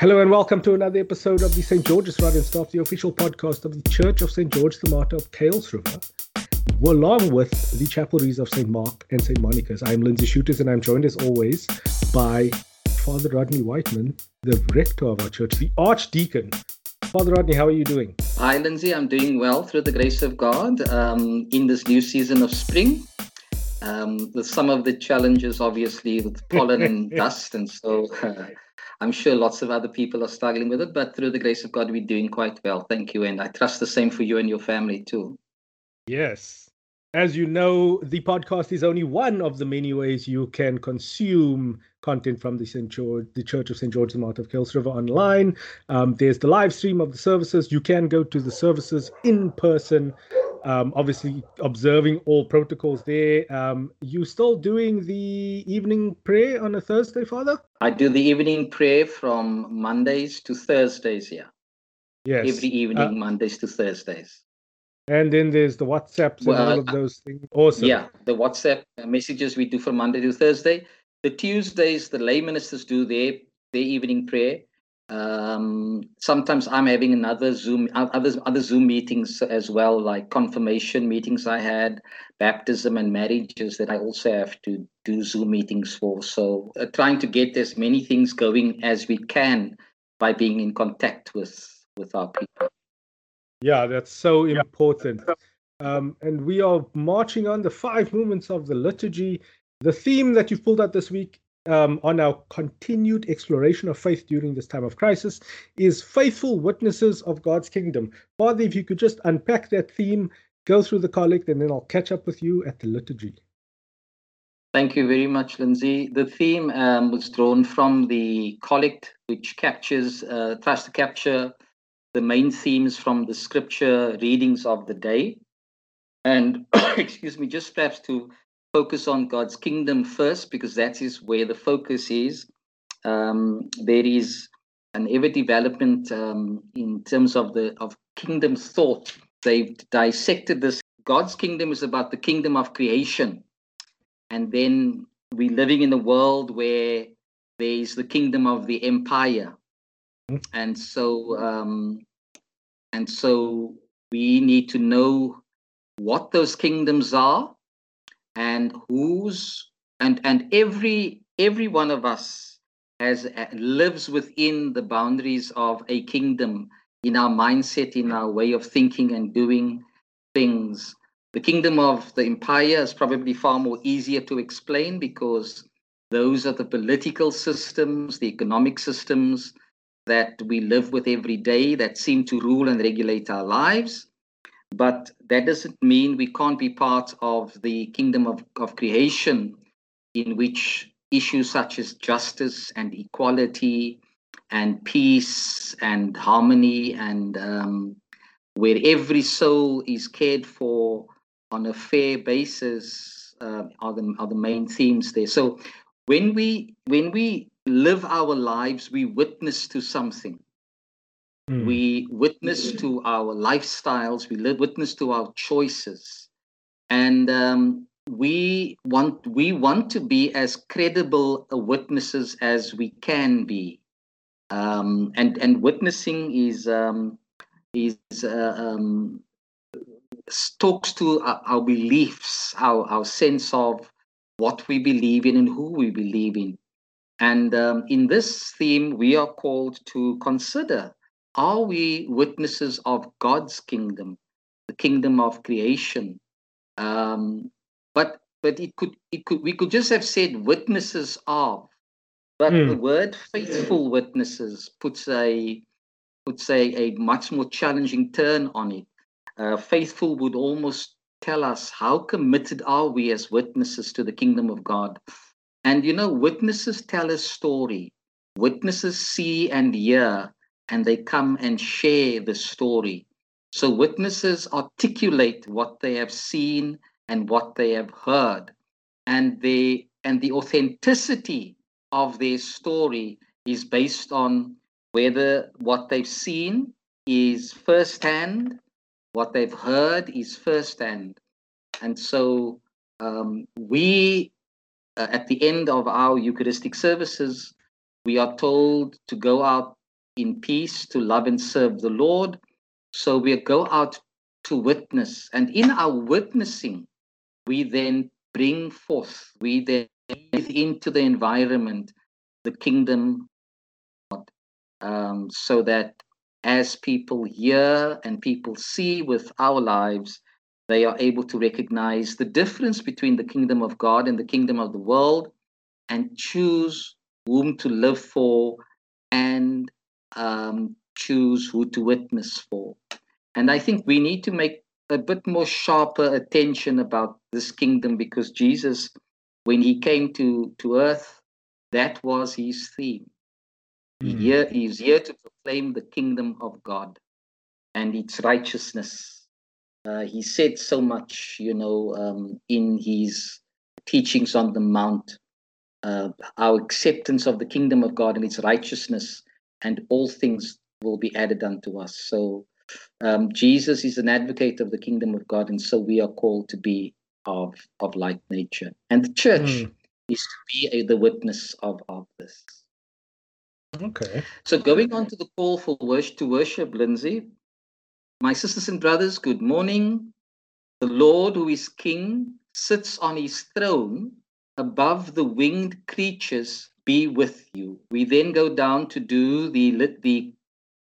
Hello and welcome to another episode of the St. George's Rod and Staff, the official podcast of the Church of St. George the Martyr of Kuils River, along with the chapelries of St. Mark and St. Monica's. I'm Lindsay Shooters and I'm joined as always by Father Rodney Whiteman, the rector of our church, the archdeacon. Father Rodney, how are you doing? Hi, Lindsay. I'm doing well through the grace of God um, in this new season of spring. Um, with some of the challenges, obviously, with pollen and dust, and so uh, I'm sure lots of other people are struggling with it, but through the grace of God, we're doing quite well. Thank you. And I trust the same for you and your family too. Yes. As you know, the podcast is only one of the many ways you can consume content from the St. George, the Church of St. George the Martyr of Kuils River online. Um, there's the live stream of the services. You can go to the services in person um, obviously observing all protocols there. Um, you still doing the evening prayer on a Thursday, Father? I do the evening prayer from Mondays to Thursdays. Yeah. Yes. Every evening, uh, Mondays to Thursdays. And then there's the WhatsApps well, and all of uh, those things. Awesome. Yeah, the WhatsApp messages we do from Monday to Thursday. The Tuesdays, the lay ministers do their their evening prayer um, sometimes I'm having another Zoom, other other Zoom meetings as well, like confirmation meetings I had, baptism and marriages that I also have to do Zoom meetings for. So uh, trying to get as many things going as we can by being in contact with with our people. Yeah, that's so important. Um, and we are marching on the five movements of the liturgy. The theme that you've pulled out this week um, on our continued exploration of faith during this time of crisis is faithful witnesses of God's kingdom. Father, if you could just unpack that theme, go through the collect, and then I'll catch up with you at the liturgy. Thank you very much, Lindsay. The theme um, was drawn from the collect, which captures, uh, tries to capture the main themes from the scripture readings of the day. And, excuse me, just perhaps to focus on God's kingdom first because that is where the focus is. Um, there is an ever development um, in terms of the of kingdom thought. They've dissected this. God's kingdom is about the kingdom of creation, and then we're living in a world where there is the kingdom of the empire, and so um, and so we need to know what those kingdoms are and whose and and every every one of us has uh, lives within the boundaries of a kingdom in our mindset in our way of thinking and doing things. The kingdom of the empire is probably far more easier to explain because those are the political systems the economic systems that we live with every day that seem to rule and regulate our lives but that doesn't mean we can't be part of the kingdom of, of creation, in which issues such as justice and equality and peace and harmony and um, where every soul is cared for on a fair basis uh, are, the, are the main themes there. So when we when we live our lives, we witness to something. Mm. We witness to our lifestyles, we live, witness to our choices. And um, we want we want to be as credible witnesses as we can be. Um, and and witnessing is um, is uh, um, talks to our, our, beliefs, our our sense of what we believe in and who we believe in. And um, in this theme, we are called to consider are we witnesses of God's kingdom, the kingdom of creation? Um, but but it could it could we could just have said witnesses of, but mm. the word faithful witnesses puts a puts a, a much more challenging turn on it. Uh, faithful would almost tell us how committed are we as witnesses to the kingdom of God. And you know, witnesses tell a story. Witnesses see and hear and they come and share the story. So witnesses articulate what they have seen and what they have heard. And they and the authenticity of their story is based on whether what they've seen is firsthand, what they've heard is firsthand. And so um, we, uh, at the end of our Eucharistic services, we are told to go out in peace to love and serve the Lord. So we go out to witness. And in our witnessing, we then bring forth, we then into the environment the kingdom um, so that as people hear and people see with our lives, they are able to recognize the difference between the kingdom of God and the kingdom of the world and choose whom to live for and um, choose who to witness for. And I think we need to make a bit more sharper attention about this kingdom because Jesus, when he came to, to earth, that was his theme. Mm. Here, he's here to proclaim the kingdom of God and its righteousness. Uh, he said so much, you know, um, in his teachings on the Mount, uh, our acceptance of the kingdom of God and its righteousness, and all things will be added unto us. So, um, Jesus is an advocate of the kingdom of God, and so we are called to be of of like nature. And the church mm. is to be a, the witness of of this. Okay. So going on to the call for worship to worship, Lindsay, my sisters and brothers, good morning. The Lord, who is King, sits on his throne above the winged creatures. Be with you. We then go down to do the the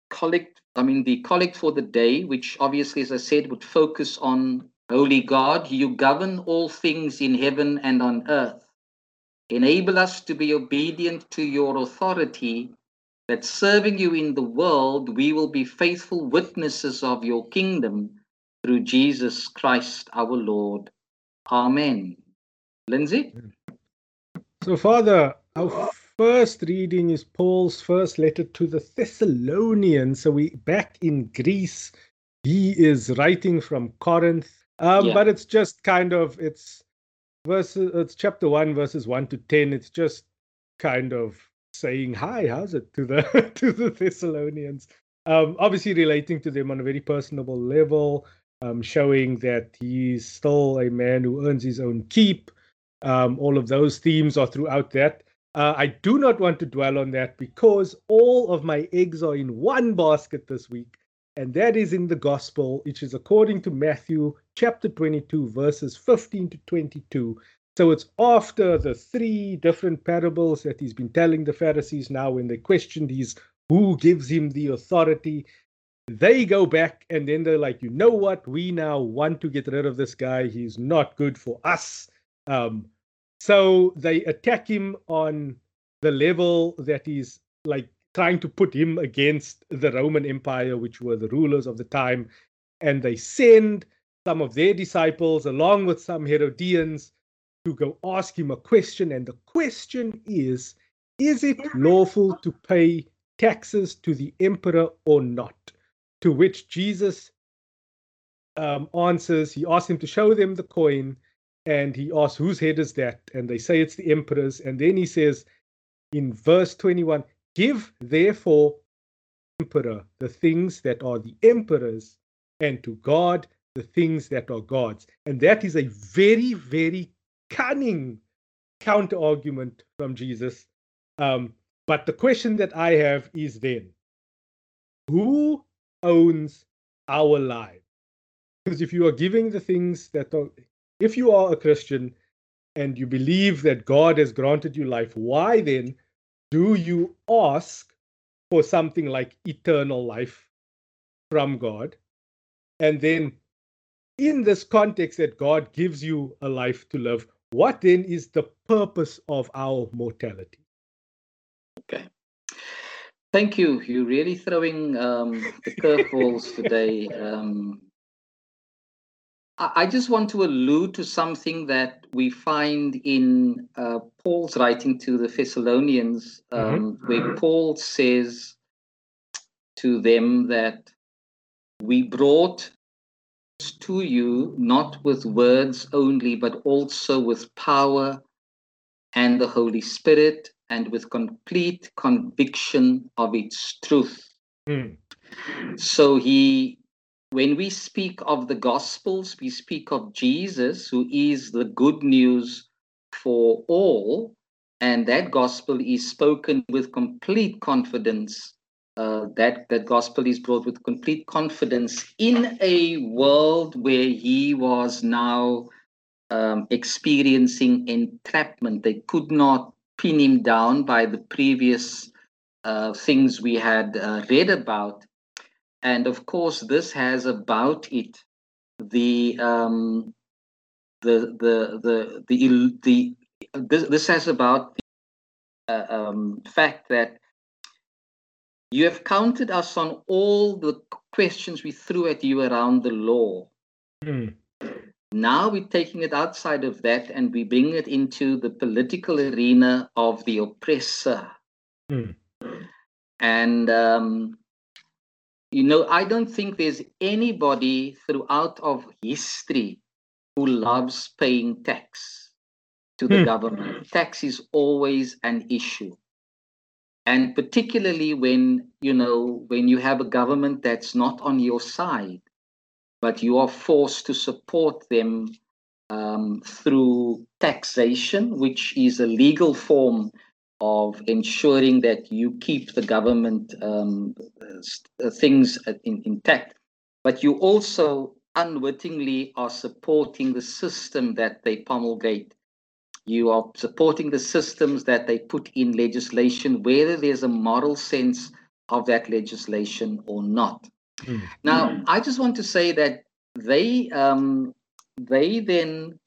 collect. I mean the collect for the day, which obviously, as I said, would focus on Holy God. You govern all things in heaven and on earth. Enable us to be obedient to your authority, that serving you in the world, we will be faithful witnesses of your kingdom through Jesus Christ our Lord. Amen. Lindsay? So, Father, our first reading is Paul's first letter to the Thessalonians. So, we back in Greece. He is writing from Corinth. Um, yeah. But it's just kind of, it's verses it's chapter 1 verses 1 to 10 it's just kind of saying hi how's it to the to the thessalonians um obviously relating to them on a very personable level um showing that he's still a man who earns his own keep um all of those themes are throughout that uh, I do not want to dwell on that because all of my eggs are in one basket this week and that is in the gospel, which is according to Matthew chapter 22, verses 15 to 22. So it's after the three different parables that he's been telling the Pharisees now when they questioned his who gives him the authority. They go back and then they're like, you know what? We now want to get rid of this guy. He's not good for us. Um, so they attack him on the level that he's like trying to put him against the Roman Empire, which were the rulers of the time. And they send some of their disciples, along with some Herodians, to go ask him a question. And the question is Is it lawful to pay taxes to the emperor or not? To which Jesus um, answers, he asks him to show them the coin. And he asks, Whose head is that? And they say it's the emperor's. And then he says in verse 21 Give therefore emperor the things that are the emperor's, and to God the things that are God's. And that is a very, very cunning counter argument from Jesus. Um, but the question that I have is then who owns our lives? Because if you are giving the things that are, if you are a Christian and you believe that God has granted you life, why then do you ask for something like eternal life from God? And then, in this context that God gives you a life to live, what then is the purpose of our mortality? Okay. Thank you. You're really throwing um, the curveballs today. Um, I just want to allude to something that we find in uh, Paul's writing to the Thessalonians, mm-hmm. um, mm-hmm. where Paul says to them that we brought to you not with words only, but also with power and the Holy Spirit and with complete conviction of its truth. Mm. So he when we speak of the Gospels, we speak of Jesus, who is the good news for all. And that gospel is spoken with complete confidence uh, that that gospel is brought with complete confidence in a world where he was now um, experiencing entrapment. They could not pin him down by the previous uh, things we had uh, read about. And of course, this has about it the um, the the the the, the this, this has about the uh, um, fact that you have counted us on all the questions we threw at you around the law. Mm. Now we're taking it outside of that and we bring it into the political arena of the oppressor. Mm. And, um, you know, I don't think there's anybody throughout of history who loves paying tax to the mm. government. Tax is always an issue. And particularly when, you know, when you have a government that's not on your side but you are forced to support them um, through taxation, which is a legal form of ensuring that you keep the government um, uh, things in, intact. But you also unwittingly are supporting the system that they promulgate. You are supporting the systems that they put in legislation, whether there's a moral sense of that legislation or not. Mm. Now, mm. I just want to say that they um, they then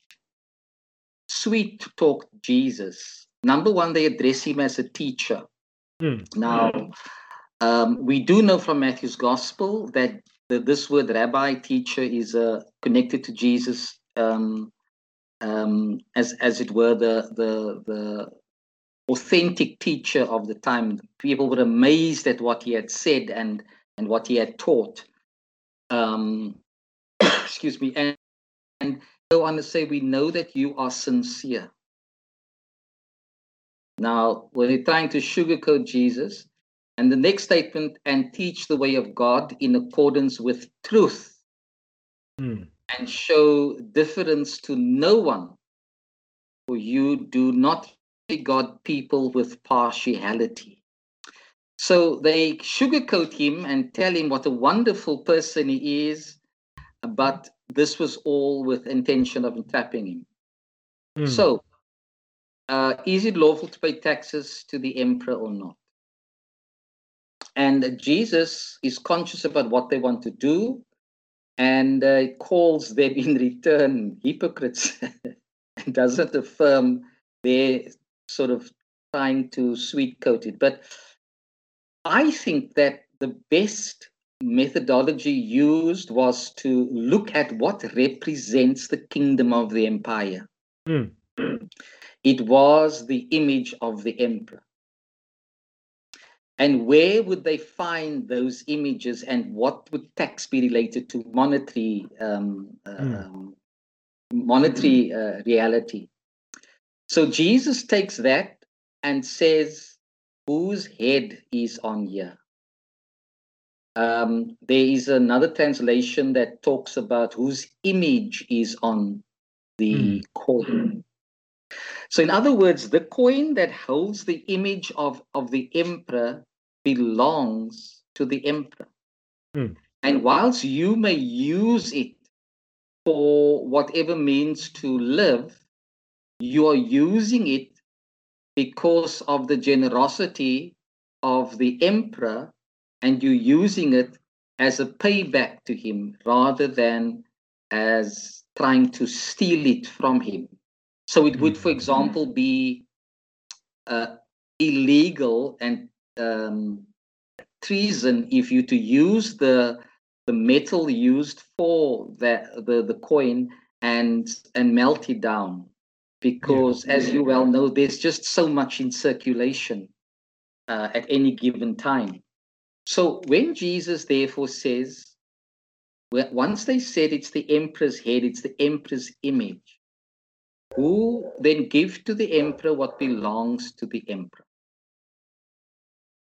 sweet talk Jesus. Number one, they address him as a teacher. Mm. Now, um, we do know from Matthew's gospel that the, this word rabbi teacher is uh, connected to Jesus um, um, as as it were the the the authentic teacher of the time. People were amazed at what he had said and and what he had taught. Um, excuse me, and, and go on to say, we know that you are sincere. Now, when they're trying to sugarcoat Jesus, and the next statement, and teach the way of God in accordance with truth, mm. and show difference to no one, for you do not regard people with partiality. So they sugarcoat him and tell him what a wonderful person he is, but this was all with intention of entrapping him. Mm. So, uh, is it lawful to pay taxes to the emperor or not? And Jesus is conscious about what they want to do and uh, calls them in return hypocrites and doesn't affirm their sort of trying to sweet coat it. But I think that the best methodology used was to look at what represents the kingdom of the empire. Mm. It was the image of the emperor. And where would they find those images and what would tax be related to monetary um, mm. monetary uh, reality? So Jesus takes that and says, whose head is on here? Um, there is another translation that talks about whose image is on the mm. coin. So, in other words, the coin that holds the image of, of the emperor belongs to the emperor. Mm. And whilst you may use it for whatever means to live, you are using it because of the generosity of the emperor and you're using it as a payback to him rather than as trying to steal it from him. So it would, for mm-hmm. example, be uh, illegal and um, treason if you to use the the metal used for that the, the coin and and melt it down because yeah. as you well know there's just so much in circulation uh, at any given time so when Jesus therefore says, well, once they said it's the emperor's head, it's the emperor's image, who then give to the emperor what belongs to the emperor.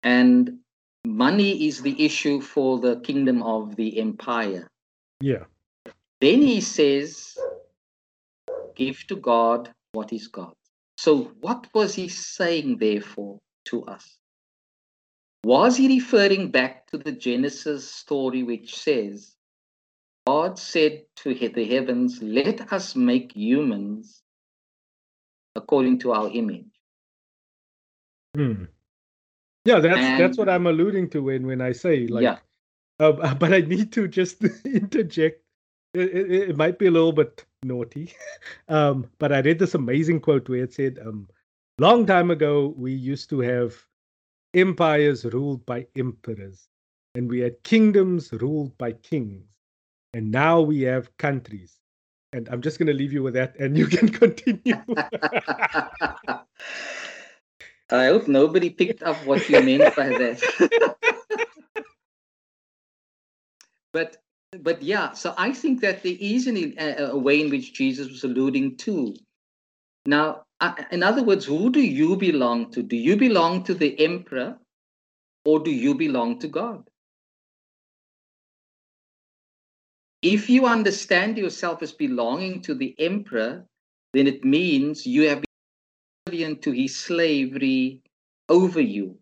And money is the issue for the kingdom of the empire. Yeah. Then he says, give to God what is God. So what was he saying therefore to us? Was he referring back to the Genesis story which says, God said to the heavens, Let us make humans according to our image? Hmm. Yeah, that's and, that's what I'm alluding to when when I say like. Yeah. Uh, but I need to just interject. It, it, it, might be a little bit naughty, um, but I read this amazing quote where it said, um, "Long time ago, we used to have empires ruled by emperors, and we had kingdoms ruled by kings, and now we have countries." And I'm just going to leave you with that, and you can continue. I hope nobody picked up what you meant by that. but but yeah, so I think that there is an, a, a way in which Jesus was alluding to. Now, in other words, who do you belong to? Do you belong to the emperor or do you belong to God? If you understand yourself as belonging to the emperor, then it means you have been to his slavery over you.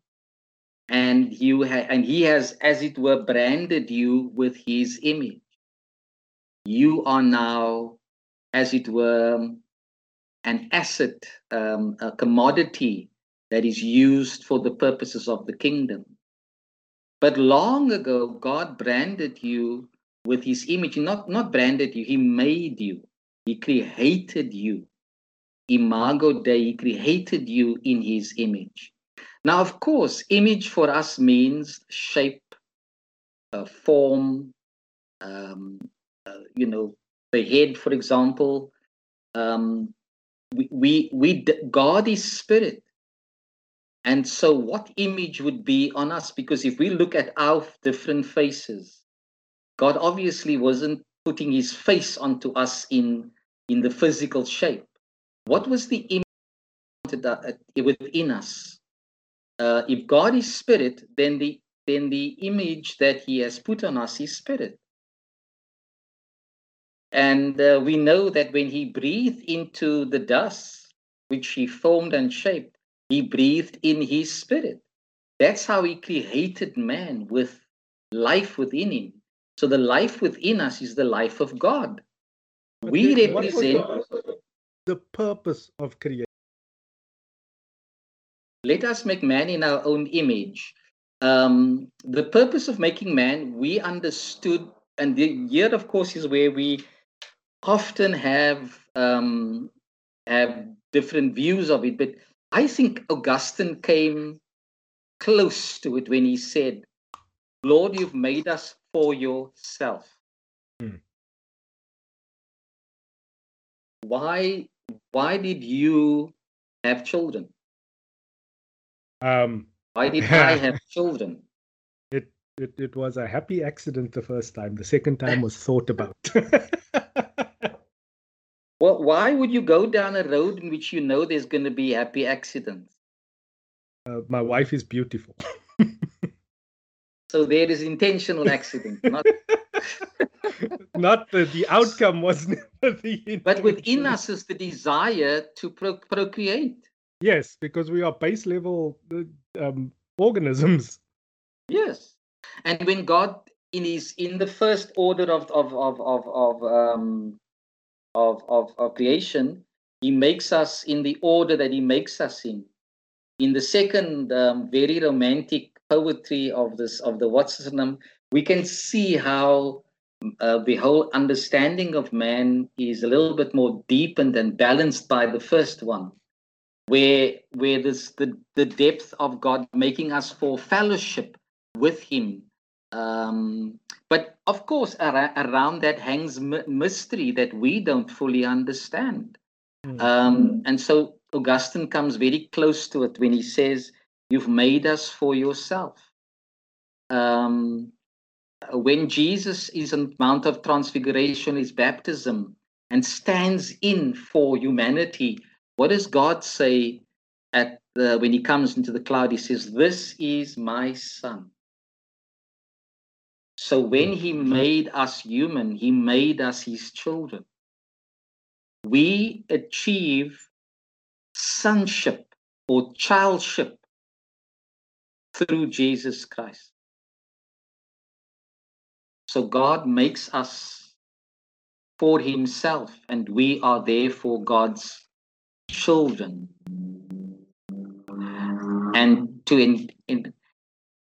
And you ha- and he has as it were branded you with his image. You are now as it were an asset um, a commodity that is used for the purposes of the kingdom. But long ago god branded you with his image not not branded you he made you. He created you. Imago dei he created you in his image. Now of course image for us means shape uh, form um, uh, you know the head for example. Um, we, we we god is spirit. And so what image would be on us? Because if we look at our different faces god obviously wasn't putting his face onto us in in the physical shape what was the image within us? Uh, if God is spirit, then the then the image that He has put on us is spirit. And uh, we know that when He breathed into the dust, which He formed and shaped, He breathed in His spirit. That's how He created man with life within Him. So the life within us is the life of God. But we represent the purpose of creation? Let us make man in our own image. Um, the purpose of making man, we understood, and the year, of course, is where we often have um, have different views of it. But I think Augustine came close to it when he said, "Lord, you've made us for yourself." Hmm. Why why did you have children? Um, why did I have children? It, it it was a happy accident the first time. The second time was thought about. well, why would you go down a road in which you know there's going to be happy accidents? Uh, my wife is beautiful. so there is intentional accident, not not the, the outcome was never the but within us is the desire to pro- procreate. Yes because we are base level uh, um, organisms. Yes. And when god in his in the first order of of of of of um of, of, of creation he makes us in the order that he makes us in. In the second um, very romantic poetry of this of the what's name we can see how uh, the whole understanding of man is a little bit more deepened and balanced by the first one where where this the, the depth of god making us for fellowship with him um, but of course ar- around that hangs m- mystery that we don't fully understand mm. um, and so augustine comes very close to it when he says you've made us for yourself um, when Jesus is on Mount of Transfiguration, his baptism, and stands in for humanity, what does God say at the, when he comes into the cloud? He says, "This is my son." So when he made us human, he made us his children. We achieve sonship or childship through Jesus Christ. So God makes us for himself, and we are therefore God's children. And to in, in,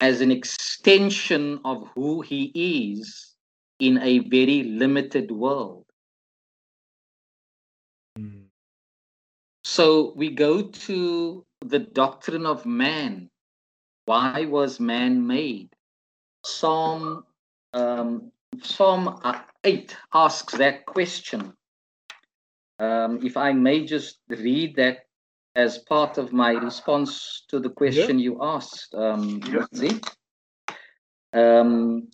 as an extension of who he is in a very limited world. Mm. So we go to the doctrine of man. Why was man made? Psalm um, Psalm 8 asks that question. Um, if I may just read that as part of my response to the question yeah. you asked, um, yeah. um,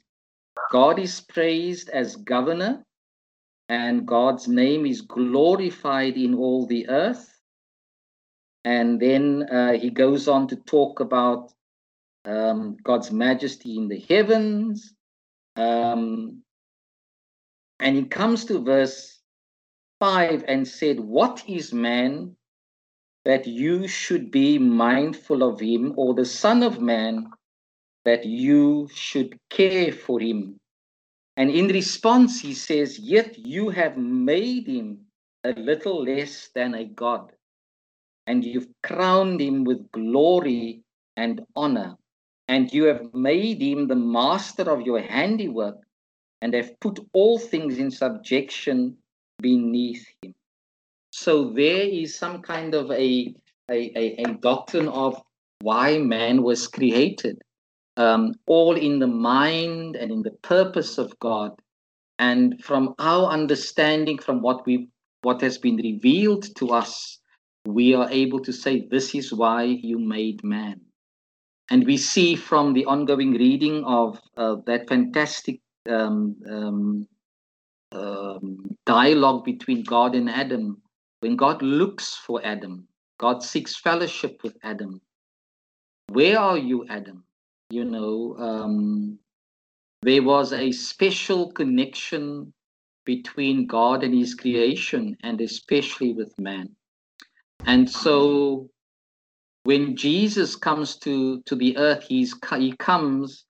God is praised as governor, and God's name is glorified in all the earth. And then uh, he goes on to talk about um, God's majesty in the heavens. Um, and he comes to verse 5 and said, What is man that you should be mindful of him, or the Son of Man, that you should care for him. And in response, he says, Yet you have made him a little less than a God, and you've crowned him with glory and honor, and you have made him the master of your handiwork, and have put all things in subjection beneath him. So there is some kind of a, a, a, a doctrine of why man was created, um, all in the mind and in the purpose of God. And from our understanding, from what we what has been revealed to us, we are able to say, This is why you made man. And we see from the ongoing reading of uh, that fantastic um, um, um dialogue between God and Adam when God looks for Adam, God seeks fellowship with Adam. Where are you, Adam? You know, um, there was a special connection between God and his creation, and especially with man. And so when Jesus comes to, to the earth, he's, he comes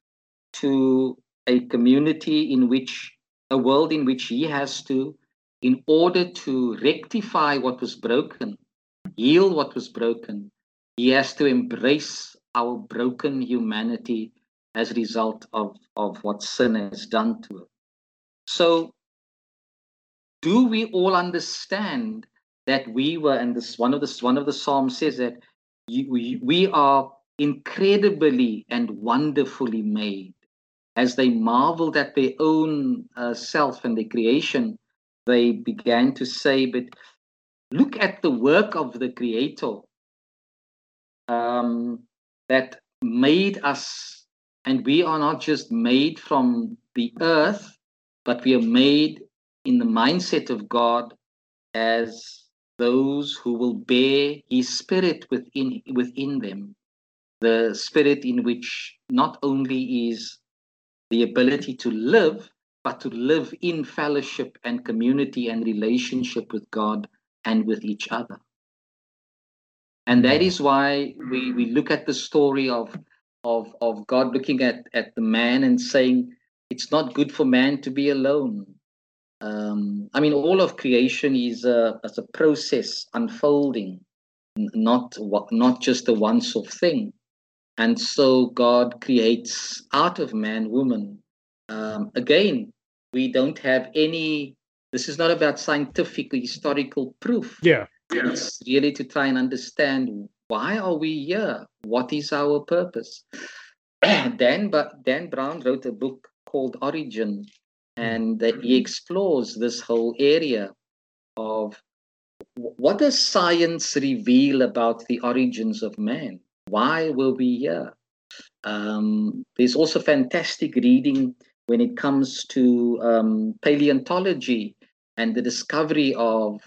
to a community in which, a world in which he has to in order to rectify what was broken, heal what was broken, he has to embrace our broken humanity as a result of, of what sin has done to it. So, do we all understand that we were, and this one of the one of the psalms says that we, we are incredibly and wonderfully made. As they marveled at their own uh, self and their creation, they began to say, but look at the work of the Creator um, that made us, and we are not just made from the earth, but we are made in the mindset of God as those who will bear His Spirit within within them, the Spirit in which not only is the ability to live, but to live in fellowship and community and relationship with God and with each other. And that is why we, we look at the story of, of, of God looking at, at the man and saying, it's not good for man to be alone. Um, I mean, all of creation is a, is a process unfolding, not, not just a once off thing. And so God creates out of man woman. Um, again, we don't have any this is not about scientific historical proof. Yeah. It's really to try and understand why are we here? What is our purpose? Dan but dan brown wrote a book called origin and that he explores this whole area of what does science reveal about the origins of man? Why were we here um, there's also fantastic reading when it comes to um, paleontology and the discovery of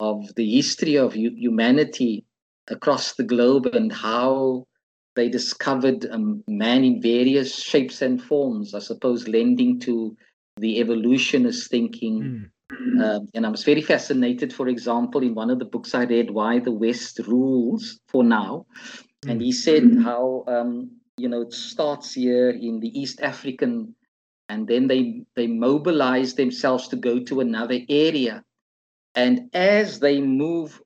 of the history of humanity across the globe and how they discovered um, man in various shapes and forms, I suppose, lending to the evolutionist thinking. Mm. Um, and I was very fascinated, for example, in one of the books I read, Why the West Rules for Now. Mm. And he said how um, you know, it starts here in the East African, and then they they mobilize themselves to go to another area. And as they move,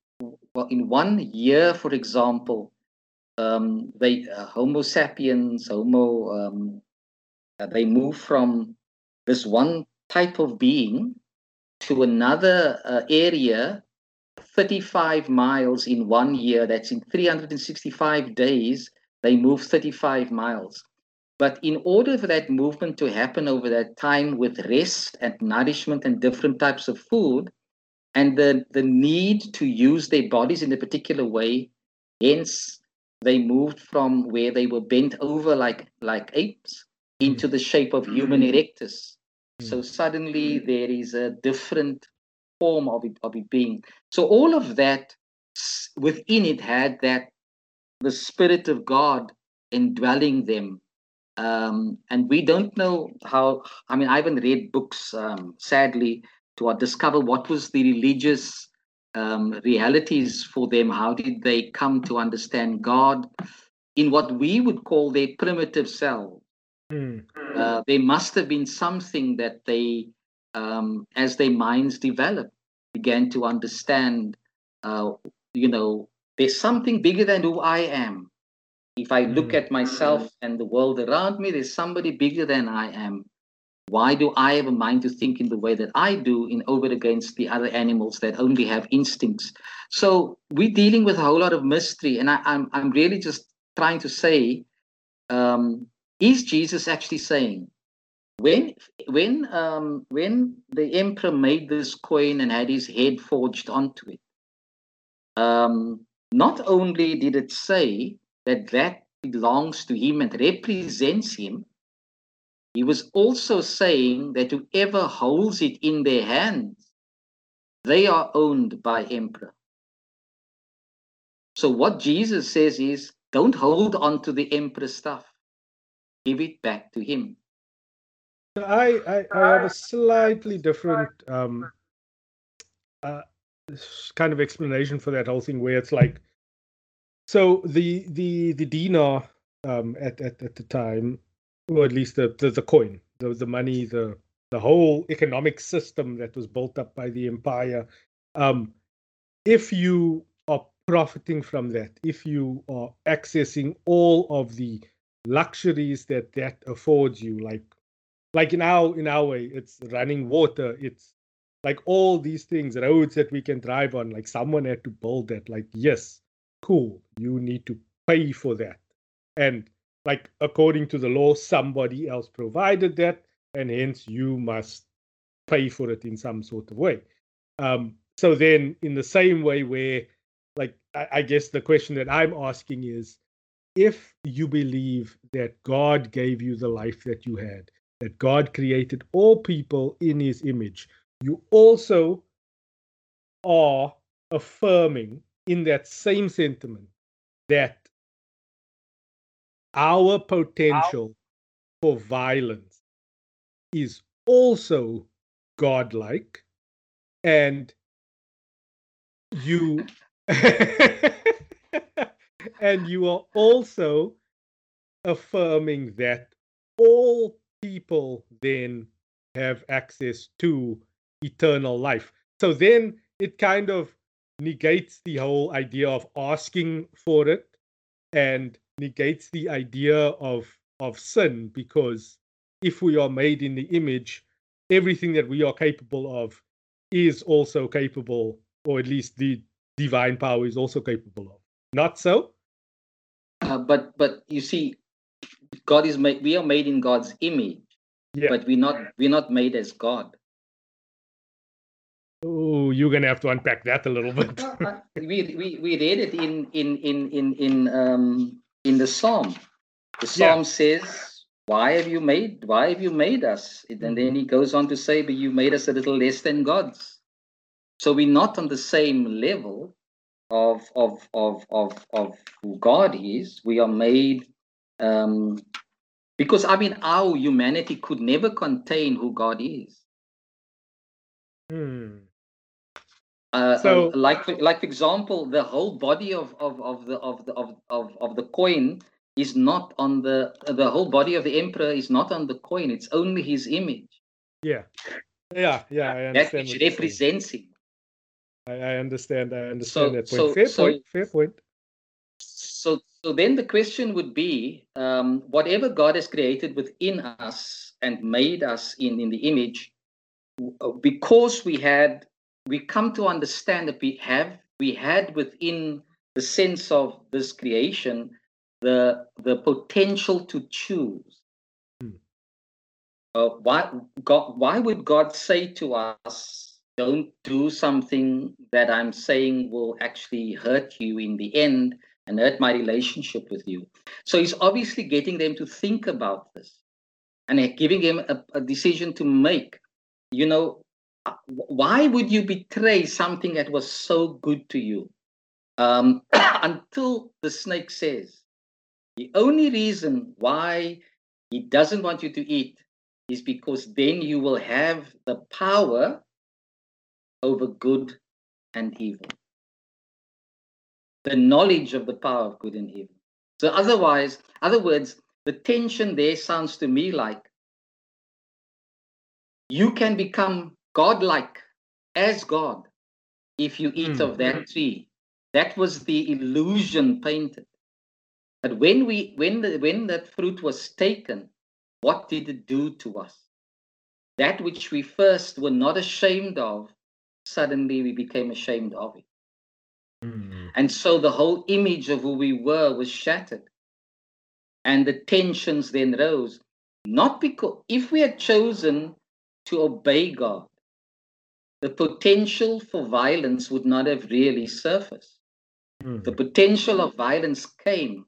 well, in one year, for example, um, they uh, Homo sapiens, Homo, um, uh, they move from this one type of being to another uh, area 35 miles in one year. That's in 365 days they move 35 miles. But in order for that movement to happen over that time with rest and nourishment and different types of food and the, the need to use their bodies in a particular way hence they moved from where they were bent over like like apes into the shape of human erectus so hmm. suddenly there is a different form of it, of it being. So all of that within it had that the Spirit of God indwelling them. Um, and we don't know how, I mean, I haven't read books, um, sadly, to discover what was the religious um, realities for them. How did they come to understand God in what we would call their primitive self? Mm. Uh, there must have been something that they, um, as their minds developed, began to understand. Uh, you know, there's something bigger than who I am. If I look mm. at myself and the world around me, there's somebody bigger than I am. Why do I have a mind to think in the way that I do in over against the other animals that only have instincts? So we're dealing with a whole lot of mystery, and I, am I'm, I'm really just trying to say um, is Jesus actually saying when when um, when the emperor made this coin and had his head forged onto it, um, not only did it say that that belongs to him and represents him, he was also saying that whoever holds it in their hands, they are owned by emperor. So what Jesus says is, don't hold on to the emperor stuff give it back to him. I, I, I have a slightly different um, uh, kind of explanation for that whole thing, where it's like, so the the the dinar um, at, at at the time, or at least the the, the coin, the the money, the the whole economic system that was built up by the empire. Um, if you are profiting from that, if you are accessing all of the luxuries that that affords you like like in our in our way it's running water it's like all these things roads that we can drive on like someone had to build that like yes cool you need to pay for that. And like according to the law somebody else provided that and hence you must pay for it in some sort of way. Um so then in the same way where like I, I guess the question that i'm asking is if you believe that God gave you the life that you had, that God created all people in his image, you also are affirming in that same sentiment that our potential for violence is also godlike and you and you are also affirming that all people then have access to eternal life. So then it kind of negates the whole idea of asking for it and negates the idea of of sin because if we are made in the image everything that we are capable of is also capable or at least the divine power is also capable of not so uh, but but you see, God is made. We are made in God's image, yeah. but we're not. We're not made as God. Oh, you're gonna have to unpack that a little bit. Uh, we, we we read it in in in in in um in the Psalm. The Psalm yeah. says, "Why have you made? Why have you made us?" And then mm-hmm. he goes on to say, "But you made us a little less than gods." So we're not on the same level, of of of of of who God is. We are made um, because I mean our humanity could never contain who God is. Hmm. Uh, so, uh, like for, like for example, the whole body of of of the of the of of, of the coin is not on the the whole body of the emperor is not on the coin. It's only his image. Yeah, yeah, yeah. I that which represents him. I, I, understand. I understand so, that point. So, fair so, point. Fair point. So, so then the question would be: um, whatever God has created within us and made us in in the image, uh, because we had we come to understand that we have we had within the sense of this creation the the potential to choose. Hmm. Uh, why God? Why would God say to us, "Don't do something that I'm saying will actually hurt you in the end and hurt my relationship with you?" So He's obviously getting them to think about this and giving them a, a decision to make. You know, why would you betray something that was so good to you? Um, until the snake says, the only reason why he doesn't want you to eat is because then you will have the power over good and evil. The knowledge of the power of good and evil. So otherwise, other words, the tension there sounds to me like you can become godlike as God if you eat mm. of that tree. That was the illusion painted. But when we when the, when that fruit was taken, what did it do to us? That which we first were not ashamed of, suddenly we became ashamed of it. Mm-hmm. And so the whole image of who we were was shattered. And the tensions then rose. Not because if we had chosen to obey God, the potential for violence would not have really surfaced. Mm-hmm. The potential of violence came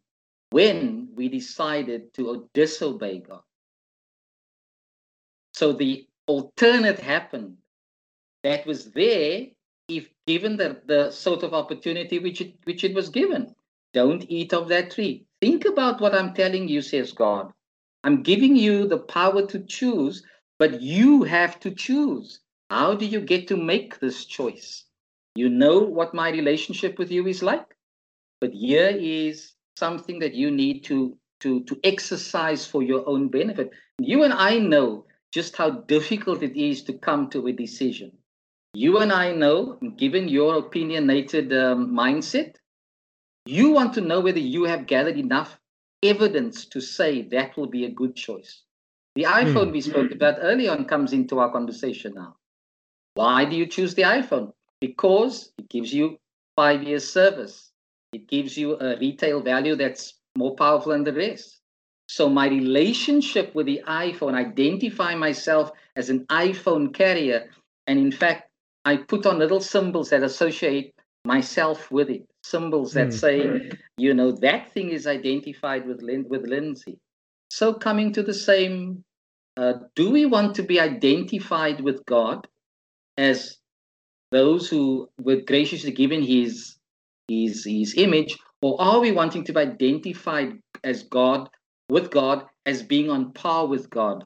when we decided to disobey God. So the alternate happened that was there if given the, the sort of opportunity which it, which it was given. Don't eat of that tree. Think about what I'm telling you, says God. I'm giving you the power to choose, but you have to choose. How do you get to make this choice? You know what my relationship with you is like, but here is something that you need to to to exercise for your own benefit. You and I know just how difficult it is to come to a decision. You and I know, given your opinionated um, mindset, you want to know whether you have gathered enough evidence to say that will be a good choice. The iPhone mm. we spoke about earlier on comes into our conversation now. Why do you choose the iPhone? Because it gives you five years service. It gives you a retail value that's more powerful than the rest. So my relationship with the iPhone, identify myself as an iPhone carrier, and in fact, I put on little symbols that associate myself with it. Symbols that mm. say, you know, that thing is identified with Lin- with Lindsay. So coming to the same, uh, do we want to be identified with God as those who were graciously given His his, his image, or are we wanting to be identified as God, with God, as being on par with God?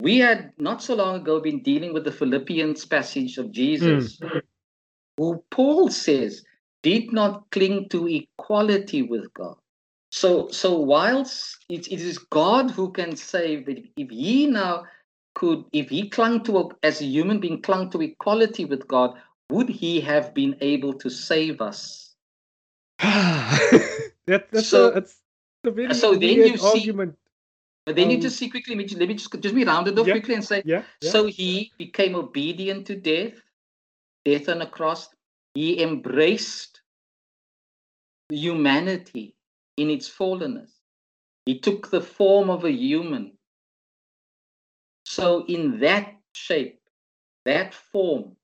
We had not so long ago been dealing with the Philippians passage of Jesus, mm. who Paul says did not cling to equality with God. So, so whilst it, it is God who can save, but if he now could, if he clung to, a, as a human being, clung to equality with God, would he have been able to save us? that, that's so, a, that's a very so then you argument. See, but then um, you just see quickly, let me just just be rounded off yeah, quickly and say, yeah, yeah, so he became obedient to death, death on a cross. He embraced humanity in its fallenness. He took the form of a human. So in that shape, that form,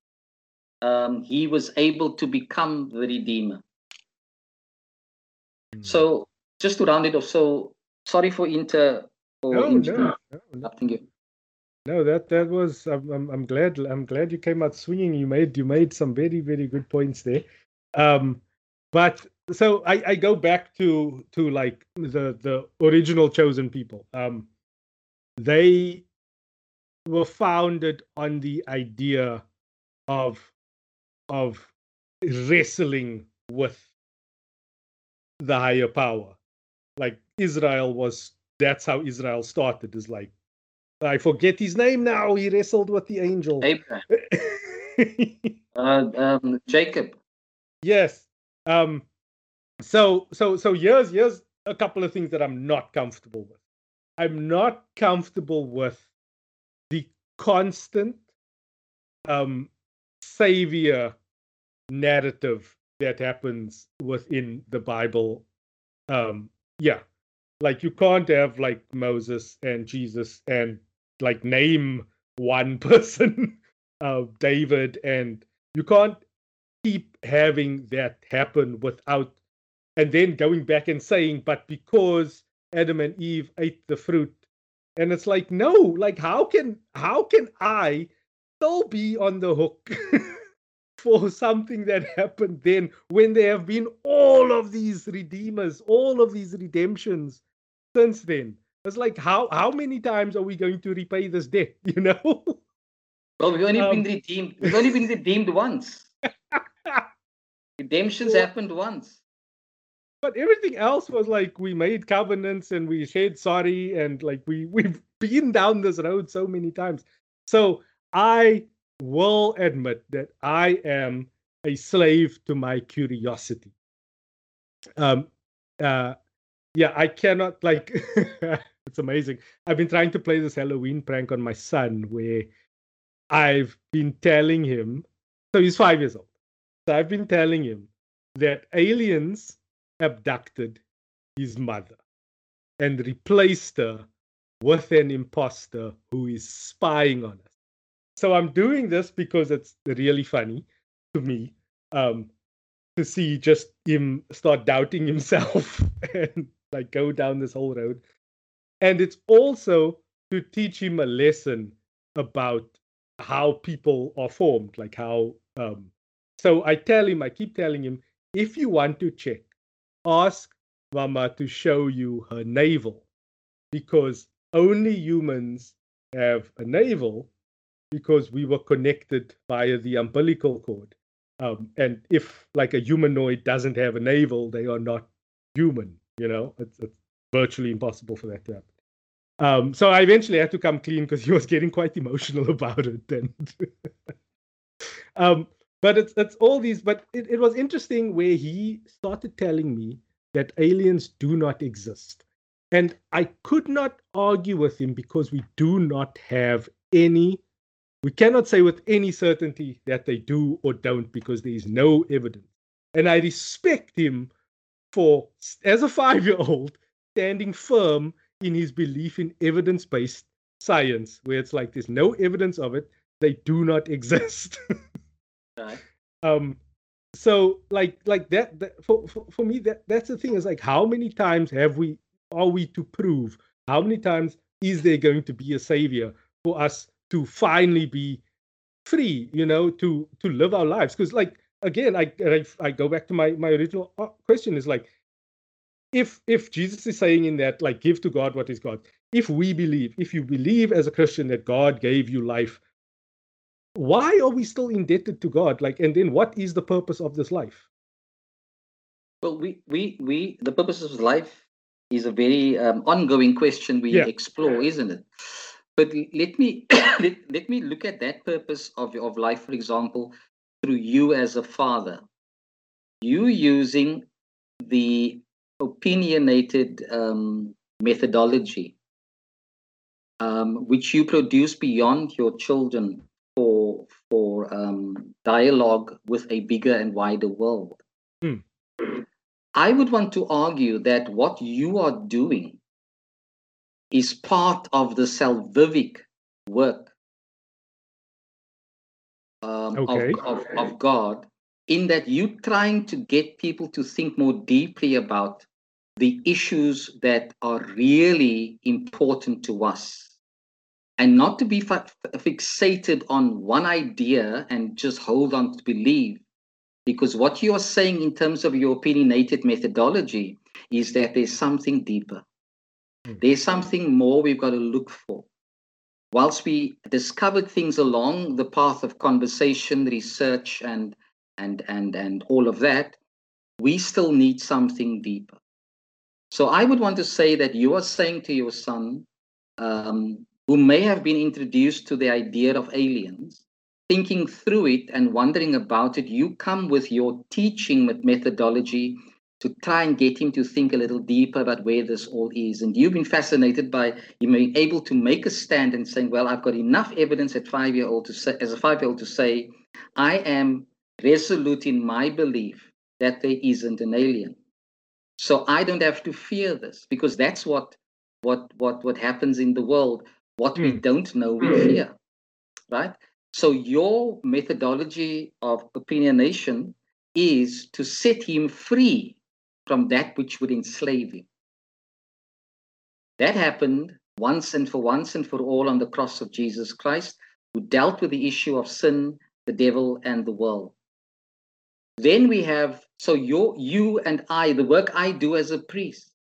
um, he was able to become the Redeemer. Mm. So just to round it off, so sorry for inter. For no, no, no, no. you. No, that that was. I'm, I'm, I'm glad. I'm glad you came out swinging. You made you made some very very good points there. Um, but so I, I go back to to like the the original chosen people. Um, they were founded on the idea of of wrestling with the higher power. like Israel was that's how Israel started. Is like I forget his name now. He wrestled with the angel. Abraham. uh, um, Jacob. Yes. Um. So so so here's here's a couple of things that I'm not comfortable with. I'm not comfortable with the constant um savior narrative that happens within the Bible. Um, yeah, like you can't have like Moses and Jesus and like name one person, uh, David, and you can't keep having that happen without, and then going back and saying, but because Adam and Eve ate the fruit, and it's like, no, like how can how can I still be on the hook? for something that happened then when there have been all of these redeemers, all of these redemptions since then. It's like how how many times are we going to repay this debt? You know. Well, we've only um, been redeemed. We've only been redeemed once. Redemptions well, happened once. But everything else was like we made covenants and we said sorry and like we we've been down this road so many times. So I will admit that I am a slave to my curiosity. Um, uh, yeah, I cannot like. it's amazing. I've been trying to play this Halloween prank on my son where I've been telling him. So he's five years old. So I've been telling him that aliens abducted his mother and replaced her with an imposter who is spying on us so I'm doing this because it's really funny to me um, to see just him start doubting himself and like go down this whole road. And it's also to teach him a lesson about how people are formed, like how. Um, so I tell him, I keep telling him, if you want to check, ask Mama to show you her navel, because only humans have a navel because we were connected via the umbilical cord. Um, and if like a humanoid doesn't have a navel, they are not human. You know, it's, it's virtually impossible for that to happen. Um, so I eventually had to come clean because he was getting quite emotional about it. And um, but it's it's all these. But it, it was interesting where he started telling me that aliens do not exist, and I could not argue with him because we do not have any we cannot say with any certainty that they do or don't because there is no evidence. And I respect him for, as a five year old, standing firm in his belief in evidence based science, where it's like there's no evidence of it, they do not exist. right. Um, so like like that, that for, for, for me that that's the thing is like how many times have we are we to prove how many times is there going to be a savior for us to finally be free, you know, to to live our lives. Because like again, I, I I go back to my my original uh, question is like, if if Jesus is saying in that like give to God what is God, if we believe, if you believe as a Christian that God gave you life, why are we still indebted to God? Like, and then what is the purpose of this life? Well, we we we the purpose of life is a very um, ongoing question we yeah. explore, isn't it? But let me let, let me look at that purpose of, of life, for example, through you as a father. You using the opinionated um, methodology, um, which you produce beyond your children for for um, dialogue with a bigger and wider world. Mm. I would want to argue that what you are doing is part of the salvific work um, okay. of, of, of God, in that you're trying to get people to think more deeply about the issues that are really important to us and not to be fa- fixated on one idea and just hold on to believe because what you are saying in terms of your opinionated methodology is that there's something deeper Hmm. There's something more we've got to look for. Whilst we discovered things along the path of conversation, research, and and and and all of that, we still need something deeper. So I would want to say that you are saying to your son, um, who may have been introduced to the idea of aliens, thinking through it and wondering about it, you come with your teaching methodology to try and get him to think a little deeper about where this all is. And you've been fascinated by him being able to make a stand and saying, well, I've got enough evidence at five year old to say, as a five year old to say, I am resolute in my belief that there isn't an alien. So I don't have to fear this because that's what what what what happens in the world. What mm. we hmm. don't know, we fear. Right? So your methodology of opinionation is to set him free from that which would enslave him. That happened once and for once and for all on the cross of Jesus Christ, who dealt with the issue of sin, the devil, and the world. Then we have, so your, you and I, the work I do as a priest,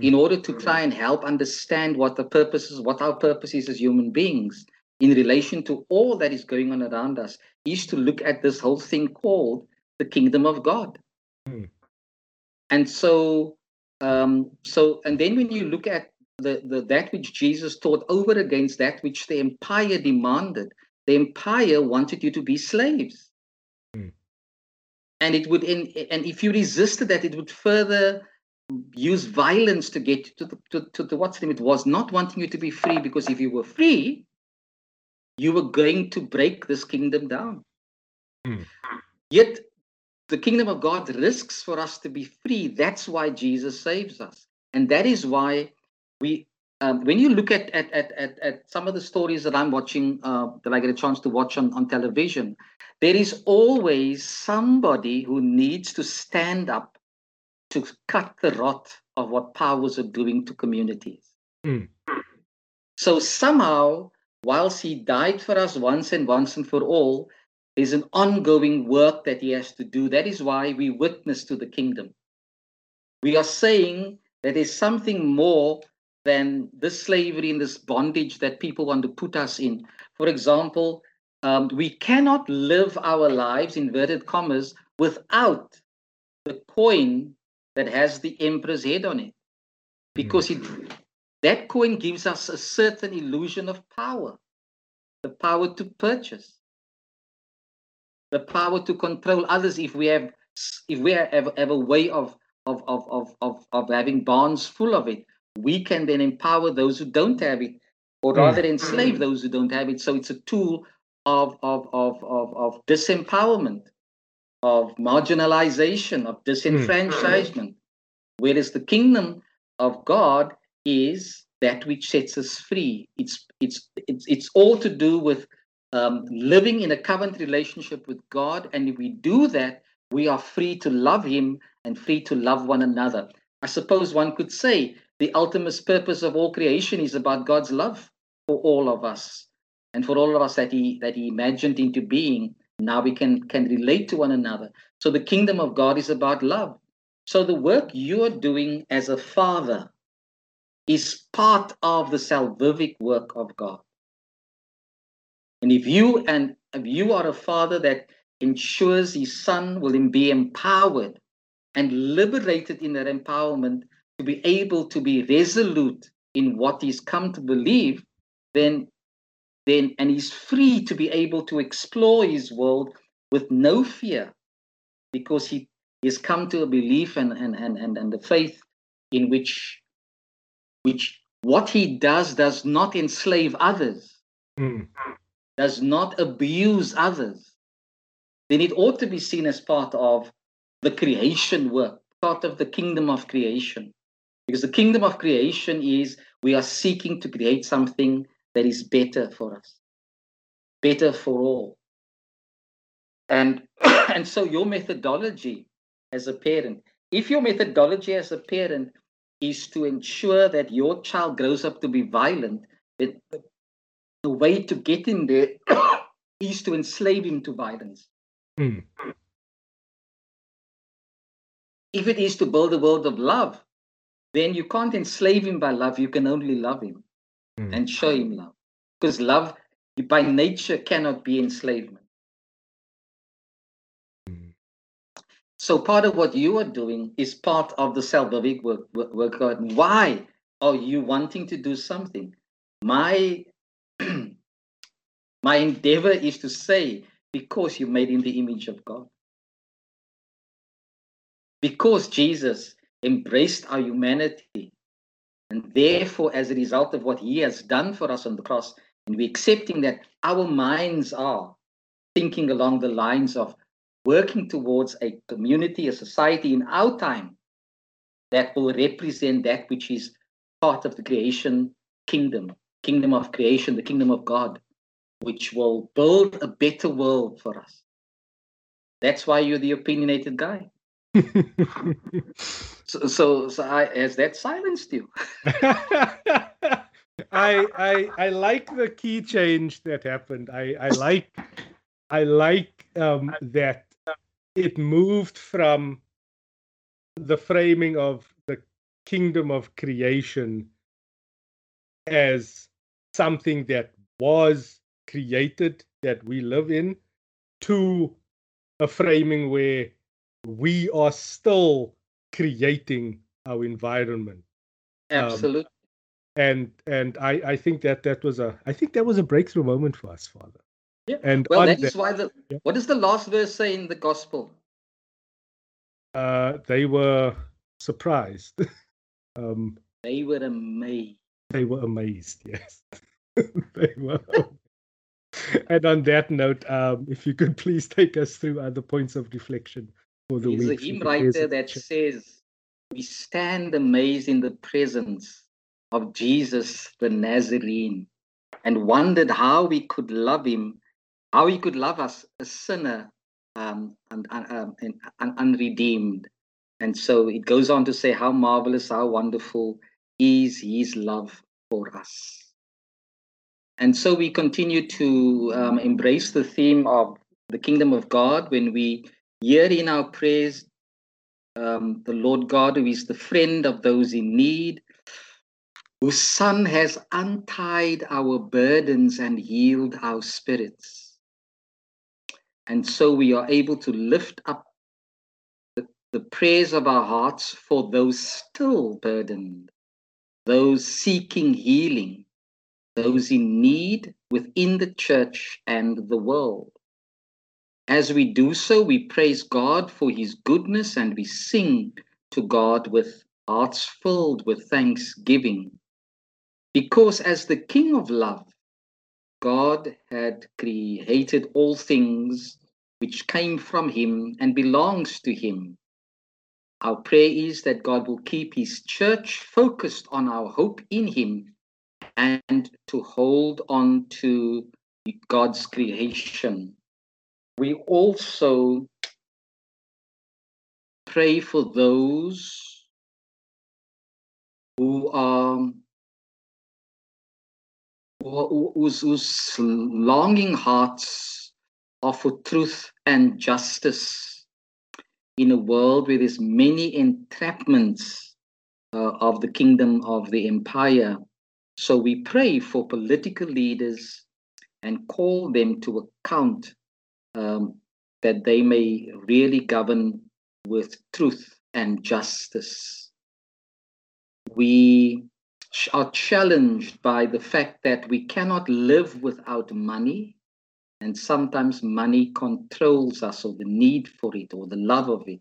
in order to try and help understand what the purpose is, what our purpose is as human beings in relation to all that is going on around us, is to look at this whole thing called the kingdom of God. Mm. And so, um, so, and then when you look at the, the that which Jesus taught over against that which the empire demanded, the empire wanted you to be slaves. Mm. And it would, in, and if you resisted that, it would further use violence to get to the to, to the what's name. It was not wanting you to be free because if you were free, you were going to break this kingdom down. Mm. Yet the kingdom of God risks for us to be free. That's why Jesus saves us. And that is why we, um, when you look at, at, at, at, at some of the stories that I'm watching, uh, that I get a chance to watch on, on television, there is always somebody who needs to stand up to cut the rot of what powers are doing to communities. Mm. So somehow, whilst he died for us once and once and for all, there's an ongoing work that he has to do. That is why we witness to the kingdom. We are saying that there's something more than this slavery and this bondage that people want to put us in. For example, um, we cannot live our lives, inverted commas, without the coin that has the emperor's head on it. Because it, that coin gives us a certain illusion of power, the power to purchase the power to control others if we have if we have, have a way of of, of, of, of, of having barns full of it, we can then empower those who don't have it, or hmm. rather enslave those who don't have it. So it's a tool of, of, of, of, of disempowerment, of marginalization, of disenfranchisement. Whereas the kingdom of God is that which sets us free. It's it's it's it's all to do with um, living in a covenant relationship with God. And if we do that, we are free to love Him and free to love one another. I suppose one could say the ultimate purpose of all creation is about God's love for all of us and for all of us that He that He imagined into being. Now we can can relate to one another. So the kingdom of God is about love. So the work you're doing as a father is part of the salvific work of God. And if you and if you are a father that ensures his son will be empowered and liberated in that empowerment to be able to be resolute in what he's come to believe, then then and he's free to be able to explore his world with no fear because he has come to a belief and and and and, and the faith in which which what he does does not enslave others. Mm does not abuse others, then it ought to be seen as part of the creation work, part of the kingdom of creation. Because the kingdom of creation is we are seeking to create something that is better for us, better for all. And, and so your methodology as a parent, if your methodology as a parent is to ensure that your child grows up to be violent, then the way to get him there is to enslave him to violence. Mm. If it is to build a world of love, then you can't enslave him by love. You can only love him mm. and show him love. Because love, by nature, cannot be enslavement. Mm. So part of what you are doing is part of the salvific work, work, work. Why are you wanting to do something? My my endeavor is to say, because you're made in the image of God. Because Jesus embraced our humanity. And therefore, as a result of what he has done for us on the cross, and we're accepting that our minds are thinking along the lines of working towards a community, a society in our time that will represent that which is part of the creation kingdom, kingdom of creation, the kingdom of God, which will build a better world for us. That's why you're the opinionated guy. so, so, so I, has that silenced you? I, I, I like the key change that happened. I, I like, I like um, that it moved from the framing of the kingdom of creation as something that was created that we live in to a framing where we are still creating our environment. Absolutely. Um, and and I, I think that that was a I think that was a breakthrough moment for us, Father. Yeah. And well, that is why the yeah. what does the last verse say in the gospel? Uh, they were surprised. um, they were amazed. They were amazed. Yes, they were. and on that note, um, if you could please take us through other points of reflection for the There's week. a hymn writer that says, "We stand amazed in the presence of Jesus the Nazarene, and wondered how we could love him, how he could love us, a sinner um, and, um, and, and unredeemed." And so it goes on to say, "How marvelous, how wonderful is His love for us." And so we continue to um, embrace the theme of the kingdom of God when we hear in our prayers um, the Lord God, who is the friend of those in need, whose Son has untied our burdens and healed our spirits. And so we are able to lift up the, the prayers of our hearts for those still burdened, those seeking healing those in need within the church and the world. As we do so, we praise God for his goodness and we sing to God with hearts filled with thanksgiving. Because as the King of love, God had created all things which came from him and belongs to him. Our prayer is that God will keep his church focused on our hope in him and to hold on to God's creation. We also pray for those who are whose, longing hearts are for truth and justice in a world where there's many entrapments uh, of the kingdom of the empire so we pray for political leaders and call them to account um, that they may really govern with truth and justice. We are challenged by the fact that we cannot live without money, and sometimes money controls us, or the need for it, or the love of it.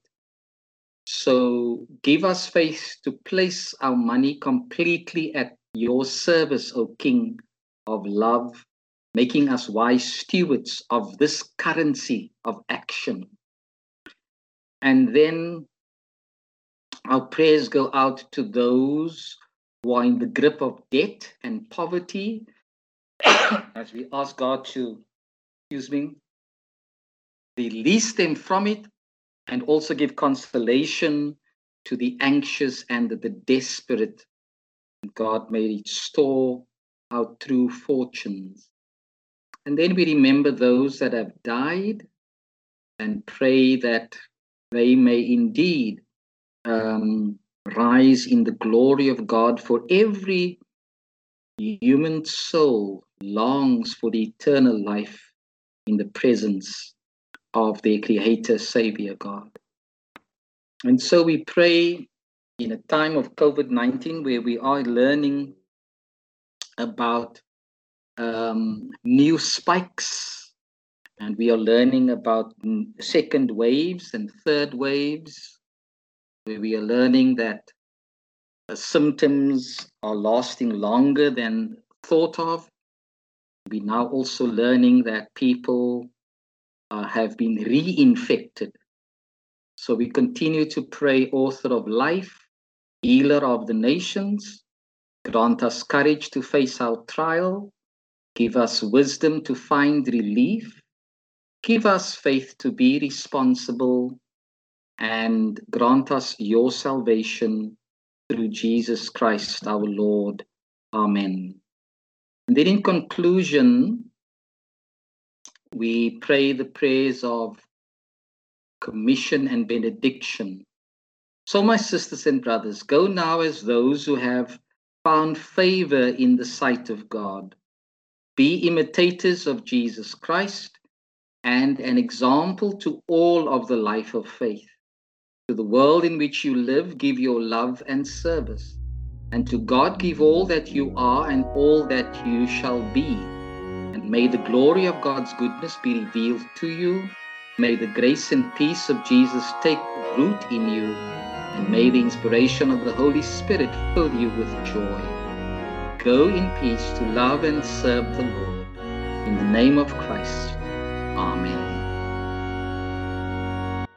So give us faith to place our money completely at your service, O King of love, making us wise stewards of this currency of action. And then our prayers go out to those who are in the grip of debt and poverty, as we ask God to, excuse me, release them from it and also give consolation to the anxious and the desperate God may restore our true fortunes. And then we remember those that have died and pray that they may indeed um, rise in the glory of God, for every human soul longs for the eternal life in the presence of their Creator, Savior God. And so we pray in a time of COVID 19 where we are learning about um, new spikes and we are learning about second waves and third waves, where we are learning that symptoms are lasting longer than thought of. We're now also learning that people uh, have been reinfected. So we continue to pray, author of life, healer of the nations, grant us courage to face our trial, give us wisdom to find relief, Give us faith to be responsible and grant us your salvation through Jesus Christ our Lord. Amen. Then in conclusion, we pray the prayers of commission and benediction. So, my sisters and brothers, go now as those who have found favor in the sight of God. Be imitators of Jesus Christ and an example to all of the life of faith. To the world in which you live, give your love and service. And to God, give all that you are and all that you shall be. And may the glory of God's goodness be revealed to you. May the grace and peace of Jesus take root in you. And may the inspiration of the Holy Spirit fill you with joy. Go in peace to love and serve the Lord. In the name of Christ. Amen.